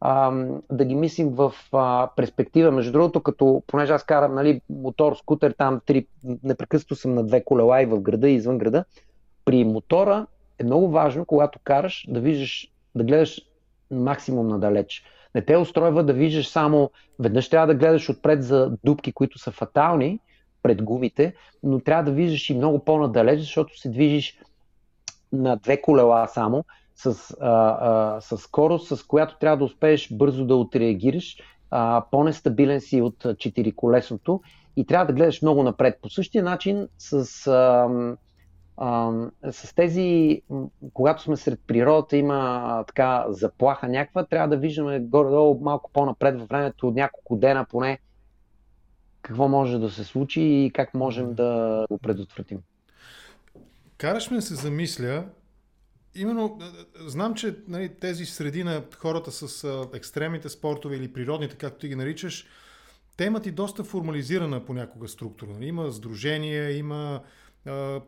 а, да ги мислим в а, перспектива. Между другото, като, понеже аз карам нали, мотор, скутер, там три, непрекъснато съм на две колела и в града и извън града, при мотора е много важно, когато караш, да виждаш, да гледаш максимум надалеч. Не те устройва да виждаш само, веднъж трябва да гледаш отпред за дупки, които са фатални пред гумите, но трябва да виждаш и много по-надалеч, защото се движиш на две колела само, с, а, а, с скорост, с която трябва да успееш бързо да отреагираш. А, по-нестабилен си от четириколесното и трябва да гледаш много напред. По същия начин с, а, а, с тези, когато сме сред природата, има така заплаха някаква, трябва да виждаме горе-долу малко по-напред във времето, от няколко дена поне, какво може да се случи и как можем да го предотвратим. Караш ме се замисля, именно, знам, че нали, тези среди на хората с а, екстремните спортове или природните, както ти ги наричаш, те имат и доста формализирана понякога структура. Нали? Има сдружения, има а,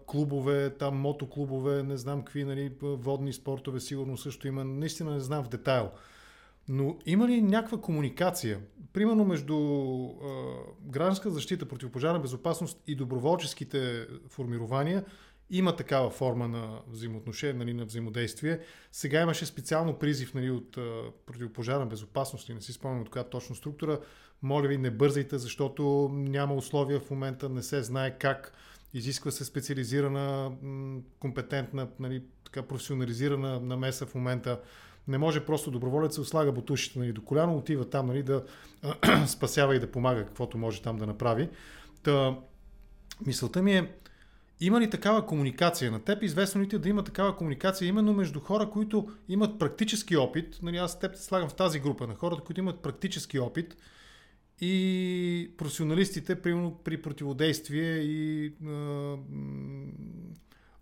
клубове, там мотоклубове, не знам какви, нали, водни спортове сигурно също има. Наистина не знам в детайл. Но има ли някаква комуникация, примерно между а, гражданска защита, противопожарна безопасност и доброволческите формирования, има такава форма на взаимоотношение, нали, на взаимодействие. Сега имаше специално призив нали, от а, противопожарна безопасност, и не си спомням от коя точно структура. Моля ви, не бързайте, защото няма условия в момента, не се знае как. Изисква се специализирана, компетентна, нали, така професионализирана намеса в момента. Не може просто доброволец се слага бутушите нали, до коляно, отива там нали, да спасява и да помага каквото може там да направи. Та, мисълта ми е, има ли такава комуникация? На теб известно ли ти да има такава комуникация именно между хора, които имат практически опит? Нали, аз теб те слагам в тази група на хората, които имат практически опит и професионалистите при, при противодействие и а,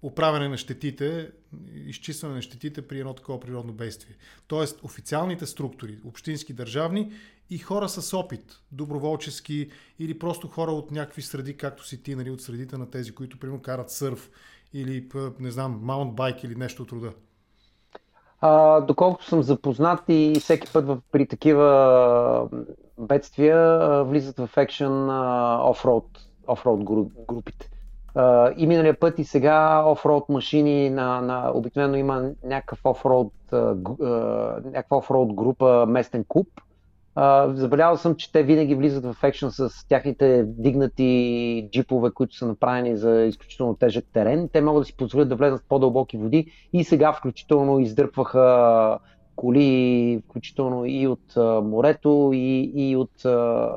управяне на щетите, изчистване на щетите при едно такова природно бедствие. Тоест официалните структури, общински, държавни и хора с опит, доброволчески или просто хора от някакви среди, както си ти, нали, от средите на тези, които примерно карат сърф или, не знам, маунтбайк или нещо от рода? А, доколкото съм запознат и всеки път при такива бедствия влизат в екшен офроуд, офроуд групите. Uh, и миналия път и сега офроуд машини на, на обикновено има някакъв офроуд, някаква офроуд група местен куп. Uh, забелязал съм, че те винаги влизат в екшен с тяхните дигнати джипове, които са направени за изключително тежък терен. Те могат да си позволят да влезат в по-дълбоки води и сега включително издърпваха коли, включително и от uh, морето, и, и от uh,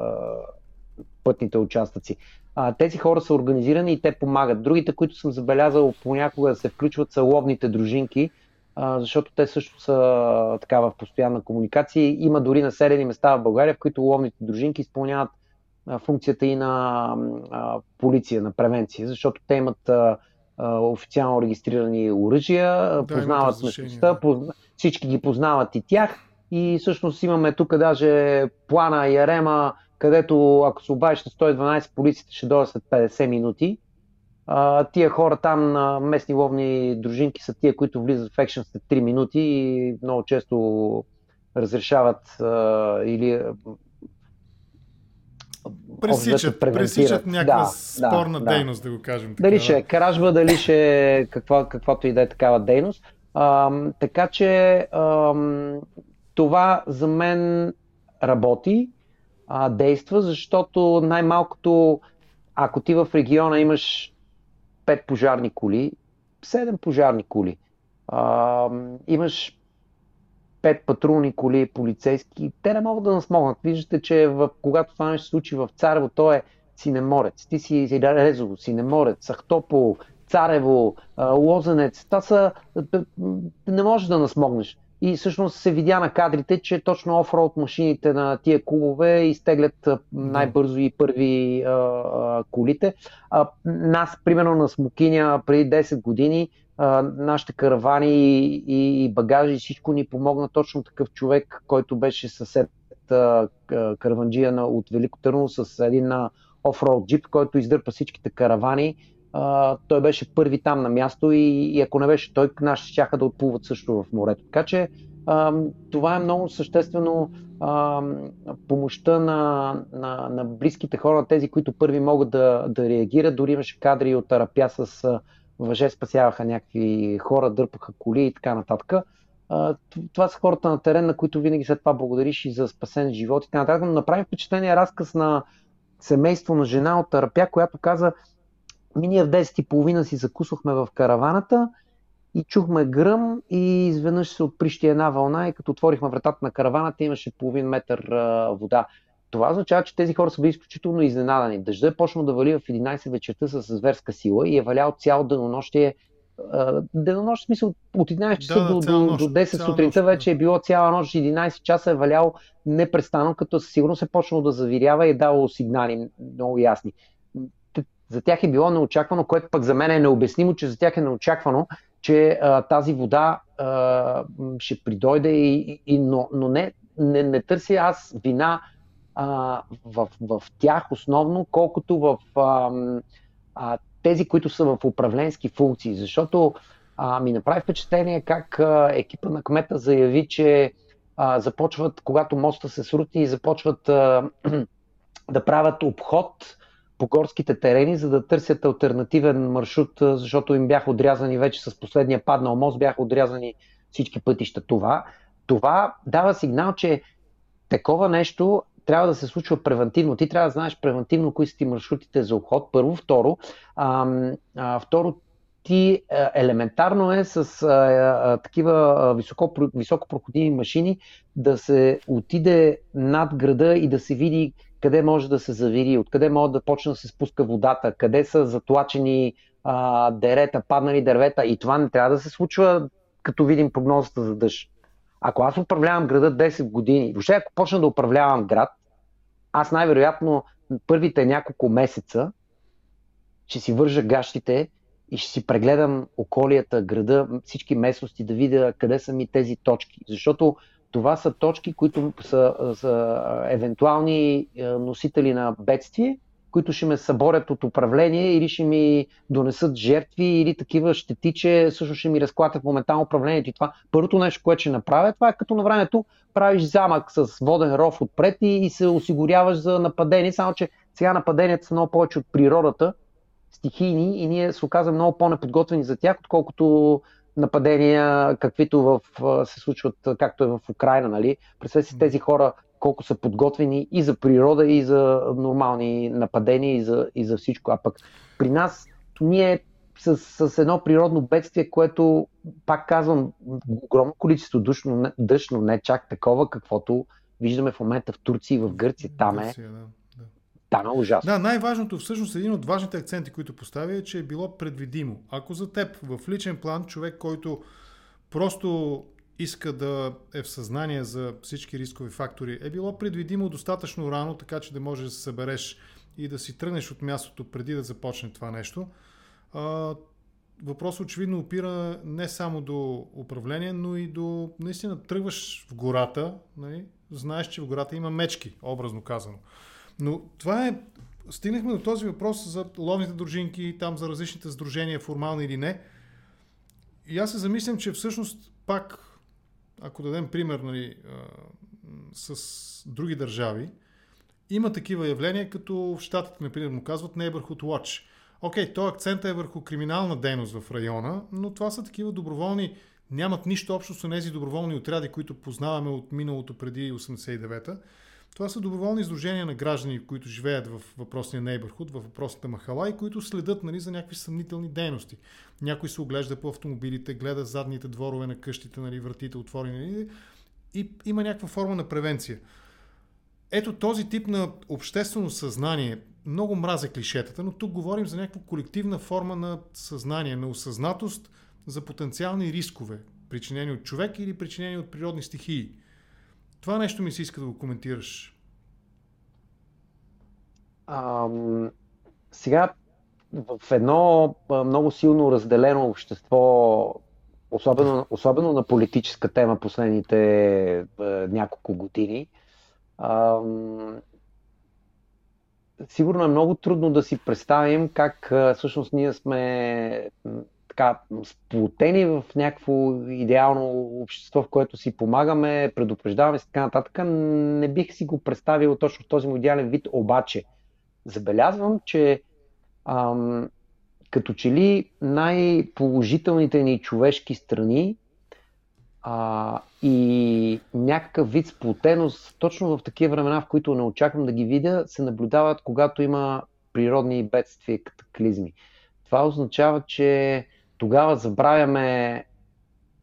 пътните участъци а, тези хора са организирани и те помагат. Другите, които съм забелязал понякога да се включват са ловните дружинки, защото те също са така в постоянна комуникация. Има дори населени места в България, в които ловните дружинки изпълняват функцията и на полиция, на превенция, защото те имат официално регистрирани оръжия, да, познават местността, позна... всички ги познават и тях. И всъщност имаме тук даже плана и арема където ако се обадиш на 112, полицията ще дойде след 50 минути. А, тия хора там на местни ловни дружинки са тия, които влизат в екшен след 3 минути и много често разрешават а, или пресичат, пресичат някаква да, спорна да, дейност, да. да го кажем. Така, дали ще е кражба, дали ще е каква, каквато и да е такава дейност. А, така че а, това за мен работи а, действа, защото най-малкото, ако ти в региона имаш 5 пожарни коли, 7 пожарни коли, а, имаш 5 патрулни коли, полицейски, те не могат да насмогнат. Виждате, че в, когато това нещо се случи в Царево, то е Синеморец, ти си Резово, Синеморец, Ахтопол, Царево, Лозенец. Това са... Не можеш да насмогнеш. И всъщност се видя на кадрите, че точно офроуд машините на тия клубове изтеглят най-бързо и първи а, а, колите. А, нас, примерно на Смокиня, преди 10 години, а, нашите каравани и, и, и багажи, всичко ни помогна точно такъв човек, който беше съсед а, караванджия на, от Велико Търно с един офроуд джип, който издърпа всичките каравани а, той беше първи там на място и, и ако не беше той, наши щяха да отплуват също в морето. Така че а, това е много съществено а, помощта на, на, на близките хора, тези, които първи могат да, да реагират. Дори имаше кадри от Арапя с въже спасяваха някакви хора, дърпаха коли и така нататък. Това са хората на терен, на които винаги след това благодариш и за спасен живот и така нататък. Но направи впечатление разказ на семейство на жена от Арапя, която каза, ние в 10.30 си закусвахме в караваната и чухме гръм и изведнъж се отприщи една вълна и като отворихме вратата на караваната имаше половин метър а, вода. Това означава, че тези хора са били изключително изненадани. Дъжда е почнал да вали в 11 вечерта с зверска сила и е валял цял денонощие. Денонощ, в смисъл, от 11 часа да, до, до, до 10 сутринта вече е било цяла нощ, 11 часа е валял непрестанно, като със сигурност е почнал да завирява и е дало сигнали много ясни за тях е било неочаквано, което пък за мен е необяснимо, че за тях е неочаквано, че а, тази вода а, ще придойде, и, и, но, но не, не, не търся аз вина а, в, в тях основно, колкото в а, а, тези, които са в управленски функции, защото а, ми направи впечатление как а, екипа на кмета заяви, че а, започват, когато моста се срути, започват а, да правят обход по горските терени, за да търсят альтернативен маршрут, защото им бяха отрязани вече с последния паднал мост, бяха отрязани всички пътища. Това, това дава сигнал, че такова нещо трябва да се случва превентивно. Ти трябва да знаеш превентивно кои са ти маршрутите за обход, първо. Второ, а, а, второ ти елементарно е с а, а, такива високо, високопроходими машини да се отиде над града и да се види къде може да се завири, откъде може да почне да се спуска водата, къде са затлачени а, дерета, паднали дървета и това не трябва да се случва като видим прогнозата за дъжд. Ако аз управлявам града 10 години, въобще ако почна да управлявам град, аз най-вероятно първите няколко месеца ще си вържа гащите и ще си прегледам околията, града, всички местности, да видя къде са ми тези точки. Защото това са точки, които са, са евентуални е, носители на бедствие, които ще ме съборят от управление или ще ми донесат жертви или такива щети, че също ще ми разклатят моментално управлението. И това първото нещо, което ще направя, това е като на времето правиш замък с воден ров отпред и, и се осигуряваш за нападение, само че сега нападенията са много повече от природата, стихийни и ние се оказваме много по-неподготвени за тях, отколкото нападения, каквито в, се случват, както е в Украина. Нали? Представете си тези хора колко са подготвени и за природа, и за нормални нападения, и за, и за всичко. А пък при нас ние с, с едно природно бедствие, което, пак казвам, огромно количество дъжд, дъжд, но не чак такова, каквото виждаме в момента в Турция и в Гърция. Там е Гърция, да. Е ужасно. Да, най-важното, всъщност един от важните акценти, които поставя е, че е било предвидимо. Ако за теб в личен план човек, който просто иска да е в съзнание за всички рискови фактори, е било предвидимо достатъчно рано, така че да можеш да се събереш и да си тръгнеш от мястото преди да започне това нещо. Въпрос очевидно опира не само до управление, но и до наистина тръгваш в гората, нали? знаеш, че в гората има мечки, образно казано. Но това е... Стигнахме до този въпрос за ловните дружинки, там за различните сдружения, формални или не. И аз се замислям, че всъщност пак, ако дадем пример нали, с други държави, има такива явления, като в Штатите, например, му казват Neighborhood Watch. Окей, okay, то акцент е върху криминална дейност в района, но това са такива доброволни, нямат нищо общо с тези доброволни отряди, които познаваме от миналото преди 89-та. Това са доброволни изложения на граждани, които живеят в въпросния нейбърхуд, в въпросната махала и които следят нали, за някакви съмнителни дейности. Някой се оглежда по автомобилите, гледа задните дворове на къщите, нали, вратите отворени нали, и има някаква форма на превенция. Ето този тип на обществено съзнание, много мразя клишетата, но тук говорим за някаква колективна форма на съзнание, на осъзнатост за потенциални рискове, причинени от човек или причинени от природни стихии. Това нещо ми се иска да го коментираш. Ам, сега в едно много силно разделено общество, особено, особено на политическа тема последните е, няколко години, ам, сигурно е много трудно да си представим как всъщност ние сме така сплутени в някакво идеално общество, в което си помагаме, предупреждаваме и така нататък. Не бих си го представил точно в този му идеален вид, обаче забелязвам, че ам, като че ли най-положителните ни човешки страни а, и някакъв вид сплотеност, точно в такива времена, в които не очаквам да ги видя, се наблюдават, когато има природни бедствия катаклизми. Това означава, че тогава забравяме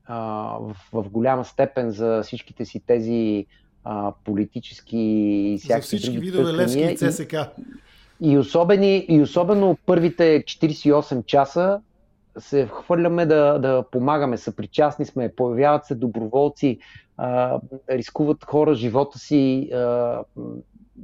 а, в, в голяма степен за всичките си тези а, политически и всякакви За всички видове Левски и ЦСК. И, и, особени, и особено първите 48 часа се хвърляме да, да помагаме, съпричастни сме, появяват се доброволци, а, рискуват хора живота си, а,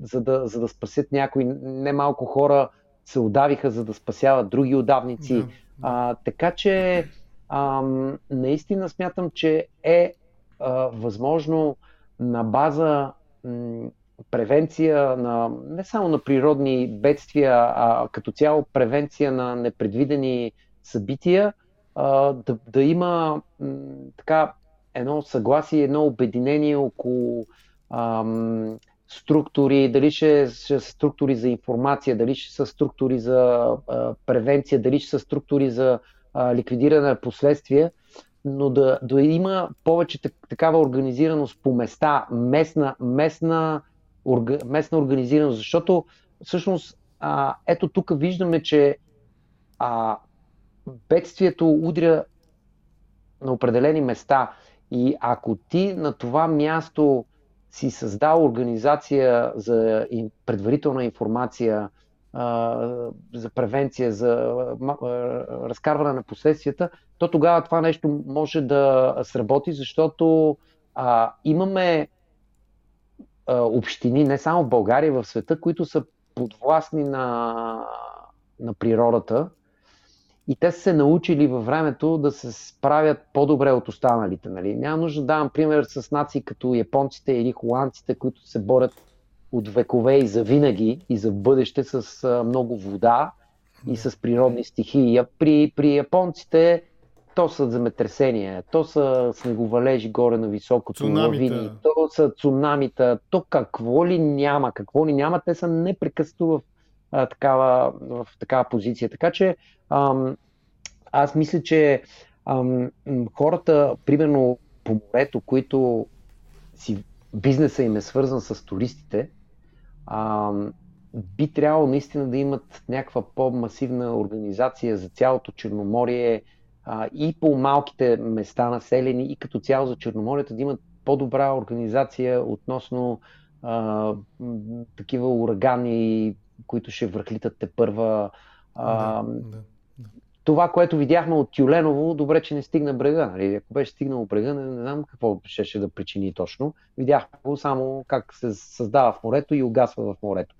за, да, за да спасят някои. Немалко хора се удавиха, за да спасяват други удавници. Да. А, така че а, наистина смятам, че е а, възможно на база м, превенция на не само на природни бедствия, а като цяло превенция на непредвидени събития, а, да, да има м, така едно съгласие, едно обединение около ам, структури, дали ще, са структури за информация, дали ще са структури за а, превенция, дали ще са структури за а, ликвидиране на последствия, но да, да има повече такава организираност по места, местна, местна, орга, местна организираност, защото всъщност а, ето тук виждаме, че а, бедствието удря на определени места. И ако ти на това място си създал организация за предварителна информация, за превенция, за разкарване на последствията, то тогава това нещо може да сработи, защото а, имаме а, общини, не само в България, в света, които са подвластни на, на природата и те са се научили във времето да се справят по-добре от останалите. Нали? Няма нужда да давам пример с нации като японците или холандците, които се борят от векове и за винаги и за бъдеще с много вода и с природни стихии. При, при японците то са земетресения, то са снеговалежи горе на високото, лавини, то са цунамита, то какво ли няма, какво ли няма, те са непрекъснато в, а, такава, в такава позиция. Така че ам, аз мисля, че ам, хората, примерно по морето, които си бизнеса им е свързан с туристите, ам, би трябвало наистина да имат някаква по-масивна организация за цялото Черноморие а, и по малките места населени и като цяло за Черноморието да имат по-добра организация относно а, такива урагани, които ще върхлитат те първа. А, да, да това, което видяхме от Тюленово, добре, че не стигна брега. Нали? Ако беше стигнал брега, не, не знам какво ще, ще да причини точно. Видяхме го само как се създава в морето и угасва в морето.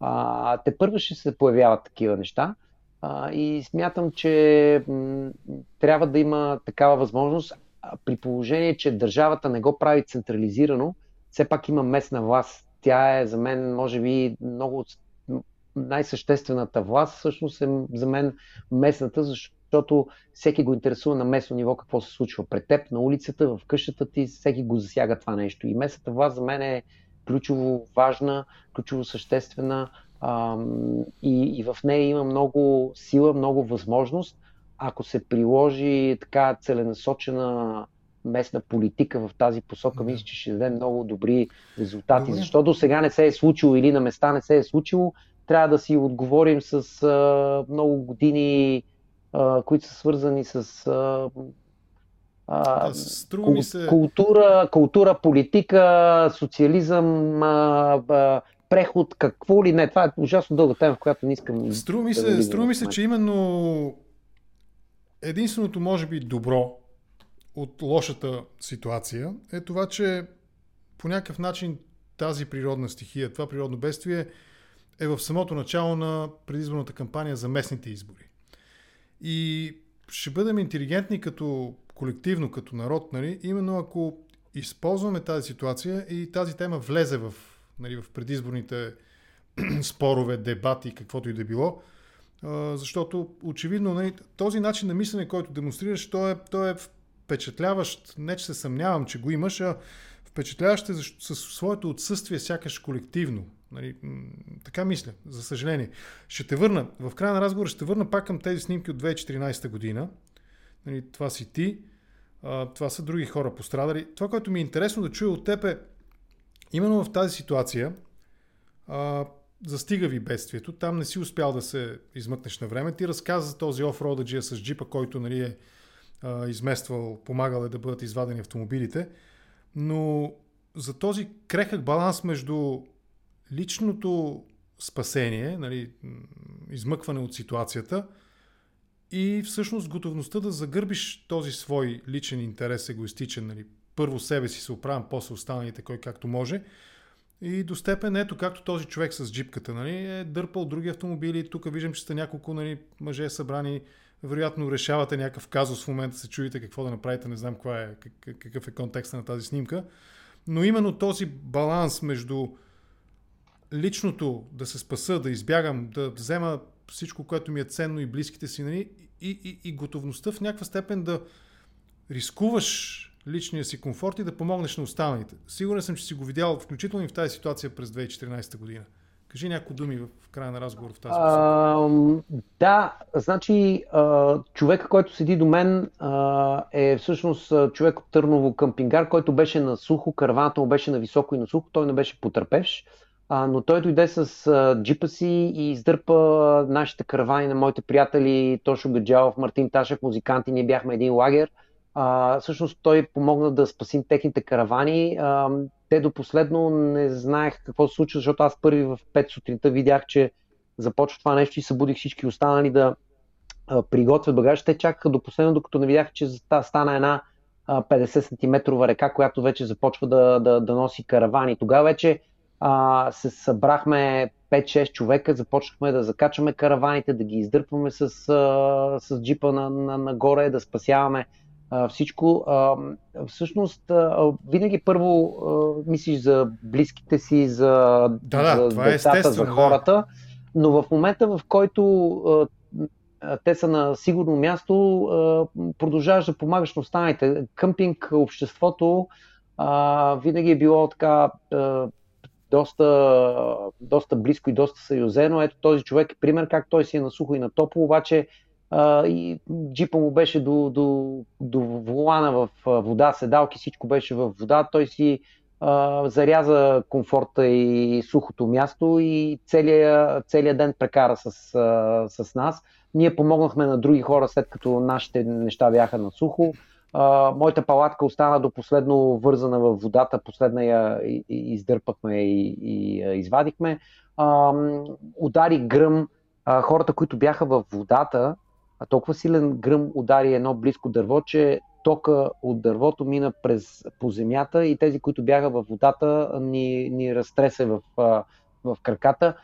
А, те първо ще се появяват такива неща а, и смятам, че м- трябва да има такава възможност при положение, че държавата не го прави централизирано, все пак има местна власт. Тя е за мен, може би, много най-съществената власт всъщност е за мен местната, защото всеки го интересува на местно ниво какво се случва пред теб, на улицата, в къщата ти, всеки го засяга това нещо. И местната власт за мен е ключово важна, ключово съществена ам, и, и в нея има много сила, много възможност. Ако се приложи така целенасочена местна политика в тази посока, мисля, че ще даде много добри резултати. Добре. Защо до сега не се е случило или на места не се е случило, трябва да си отговорим с а, много години, а, които са свързани с а, а, кул, се... култура, култура, политика, социализъм, а, а, преход, какво ли не. Това е ужасно дълга тема, в която не искам. Струва ми се, да струва ми се че именно единственото, може би, добро от лошата ситуация е това, че по някакъв начин тази природна стихия, това природно бедствие е в самото начало на предизборната кампания за местните избори. И ще бъдем интелигентни като колективно, като народ, нали, именно ако използваме тази ситуация и тази тема влезе в, нали, в предизборните спорове, дебати, каквото и да било, защото очевидно нали, този начин на мислене, който демонстрираш, той е, той е впечатляващ, не че се съмнявам, че го имаш, а впечатляващ е със своето отсъствие сякаш колективно. Нали, така мисля, за съжаление. Ще те върна, в края на разговора ще те върна пак към тези снимки от 2014 година. Нали, това си ти, а, това са други хора пострадали. Това, което ми е интересно да чуя от теб е, именно в тази ситуация, а, застига ви бедствието, там не си успял да се измъкнеш на време. Ти разказа за този офродаджия с джипа, който нали, е а, измествал, помагал е да бъдат извадени автомобилите. Но за този крехък баланс между личното спасение, нали, измъкване от ситуацията и всъщност готовността да загърбиш този свой личен интерес, егоистичен, нали, първо себе си се оправям, после останалите, кой както може. И до степен, ето както този човек с джипката, нали, е дърпал други автомобили. Тук виждам, че сте няколко нали, мъже събрани. Вероятно решавате някакъв казус в момента, се чуете какво да направите, не знам каква е, какъв е контекста на тази снимка. Но именно този баланс между личното да се спаса, да избягам, да взема всичко, което ми е ценно и близките си, нали, и, и, и готовността в някаква степен да рискуваш личния си комфорт и да помогнеш на останалите. Сигурен съм, че си го видял, включително и в тази ситуация през 2014 година. Кажи някои думи в края на разговор в тази посока. Да, значи човека, който седи до мен е всъщност човек от Търново къмпингар, който беше на сухо, караваната му беше на високо и на сухо, той не беше потърпевш. А, но той дойде с а, джипа си и издърпа нашите каравани на моите приятели Тошо Гаджалов, Мартин Ташев, музиканти. Ние бяхме един лагер. А, всъщност той помогна да спасим техните каравани. А, те до последно не знаех какво се случва, защото аз първи в 5 сутринта видях, че започва това нещо и събудих всички останали да а, приготвят багаж. Те чакаха до последно, докато не видях, че стана една 50 см река, която вече започва да, да, да носи каравани. Тогава вече а, се събрахме 5-6 човека, започнахме да закачаме караваните, да ги издърпваме с, а, с джипа на, на, нагоре, да спасяваме а, всичко. А, всъщност, а, винаги първо а, мислиш за близките си, за, да, да, за е децата, за хората, да. но в момента, в който а, те са на сигурно място, продължаваш да помагаш на останалите. Къмпинг, обществото винаги е било така доста, доста близко и доста съюзено. Ето този човек е пример как той си е на сухо и на топло, обаче а, и джипа му беше до, до, до волана в вода, седалки, всичко беше в вода. Той си а, заряза комфорта и сухото място и целият, целият ден прекара с, а, с нас. Ние помогнахме на други хора, след като нашите неща бяха на сухо. Моята палатка остана до последно вързана в водата, последна я издърпахме и, и извадихме. А, удари гръм, а, хората, които бяха в водата, а толкова силен гръм удари едно близко дърво, че тока от дървото мина през по земята и тези, които бяха в водата, ни, ни разтресе в, в краката.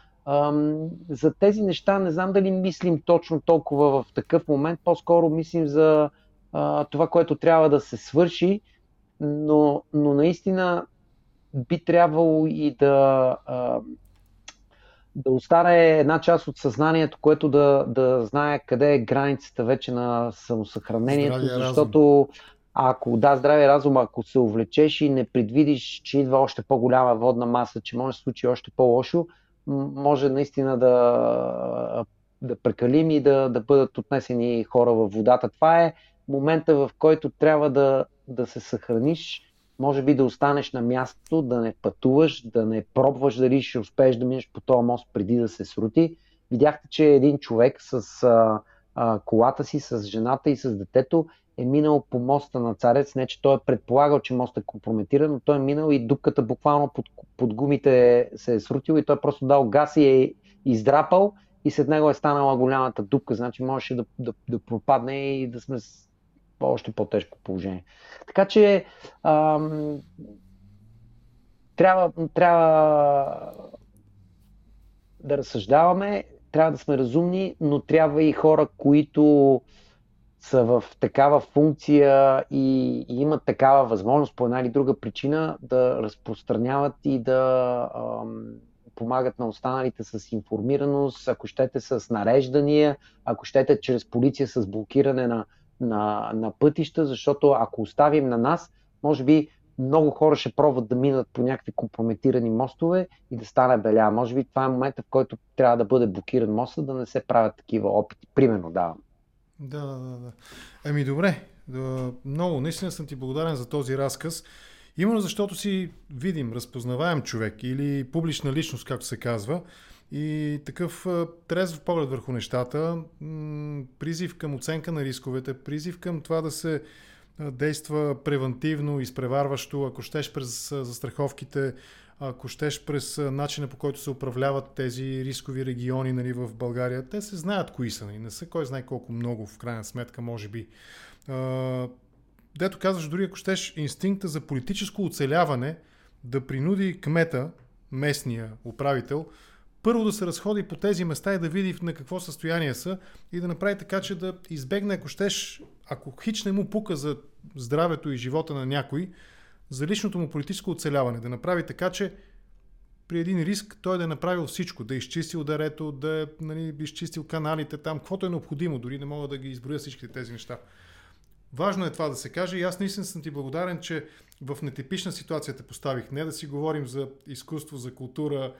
За тези неща не знам дали мислим точно толкова в такъв момент, по-скоро мислим за а, това, което трябва да се свърши, но, но наистина би трябвало и да, а, да остане една част от съзнанието, което да, да знае къде е границата вече на самосъхранението, здравия защото разум. ако да, здравия разум, ако се увлечеш и не предвидиш, че идва още по-голяма водна маса, че може да се случи още по-лошо, може наистина да, да прекалим и да, да бъдат отнесени хора във водата. Това е момента, в който трябва да, да се съхраниш, може би да останеш на място, да не пътуваш, да не пробваш дали ще успееш да минеш по този мост преди да се срути. Видяхте, че един човек с а, а, колата си, с жената и с детето е минал по моста на Царец. Не, че той е предполагал, че мостът е компрометиран, но той е минал и дупката буквално под, под гумите се е срутил и той просто дал газ и е издрапал и след него е станала голямата дупка. Значи можеше да, да, да пропадне и да сме още по-тежко положение. Така че ам, трябва, трябва да разсъждаваме, трябва да сме разумни, но трябва и хора, които са в такава функция и, и имат такава възможност по една или друга причина да разпространяват и да ам, помагат на останалите с информираност, ако щете с нареждания, ако щете чрез полиция с блокиране на, на, на пътища, защото ако оставим на нас, може би много хора ще пробват да минат по някакви компрометирани мостове и да стане беля. Може би това е момента, в който трябва да бъде блокиран моста, да не се правят такива опити. Примерно давам. Да, да, да. Ами добре, много, наистина съм ти благодарен за този разказ. Именно защото си видим, разпознаваем човек или публична личност, както се казва, и такъв трезв поглед върху нещата, призив към оценка на рисковете, призив към това да се действа превентивно, изпреварващо, ако щеш през застраховките, ако щеш през начина по който се управляват тези рискови региони нали, в България. Те се знаят кои са, нали, не са кой знае колко много в крайна сметка, може би. Дето казваш, дори ако щеш инстинкта за политическо оцеляване да принуди кмета, местния управител, първо да се разходи по тези места и да види на какво състояние са и да направи така, че да избегне, ако щеш, ако хич не му пука за здравето и живота на някой, за личното му политическо оцеляване. Да направи така, че при един риск той да е направил всичко, да е изчистил дарето, да е нали, изчистил каналите там, каквото е необходимо, дори не мога да ги изброя всичките тези неща. Важно е това да се каже и аз наистина съм ти благодарен, че в нетипична ситуация те поставих. Не да си говорим за изкуство, за култура,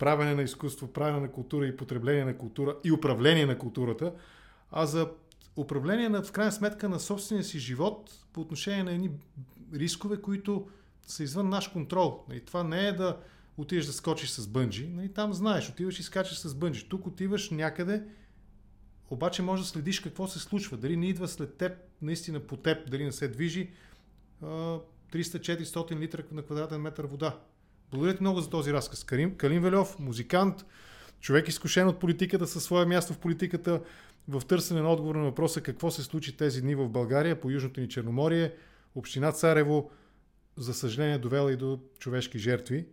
правене на изкуство, правене на култура и потребление на култура и управление на културата, а за управление на, в крайна сметка на собствения си живот по отношение на едни рискове, които са извън наш контрол. И това не е да отидеш да скочиш с бънджи. Нали, там знаеш, отиваш и скачаш с бънджи. Тук отиваш някъде, обаче може да следиш какво се случва. Дали не идва след теб, наистина по теб, дали не се движи 300-400 литра на квадратен метър вода. Благодаря ти много за този разказ. Карим, Калин Велев, музикант, човек изкушен от политиката със свое място в политиката, в търсене на отговор на въпроса какво се случи тези дни в България по Южното ни Черноморие, община Царево, за съжаление, довела и до човешки жертви.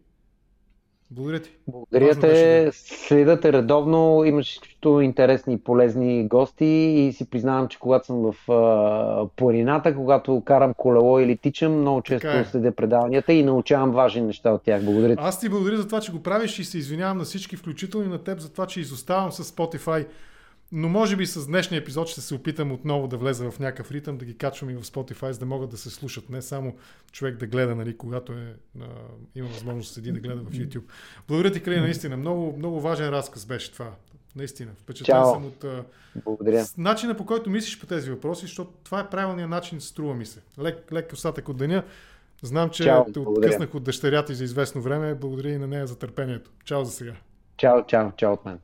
Благодаря ти. Благодаря те. Следате редовно. Имаш изключително интересни и полезни гости и си признавам, че когато съм в а, планината, когато карам колело или тичам, много често е. следя предаванията и научавам важни неща от тях. Благодаря ти. Аз ти благодаря за това, че го правиш и се извинявам на всички, включително и на теб, за това, че изоставам с Spotify но може би с днешния епизод ще се опитам отново да влеза в някакъв ритъм, да ги качвам и в Spotify, за да могат да се слушат. Не само човек да гледа, нали, когато е, а, има възможност да седи да гледа в YouTube. Благодаря ти, Клей, наистина. Много, много важен разказ беше това. Наистина. Впечатлен съм от Благодаря. С начина по който мислиш по тези въпроси, защото това е правилният начин, струва ми се. Лек, лек остатък от деня. Знам, че чао, те откъснах от дъщерята и за известно време. Благодаря и на нея за търпението. Чао за сега. Чао, чао, чао от мен.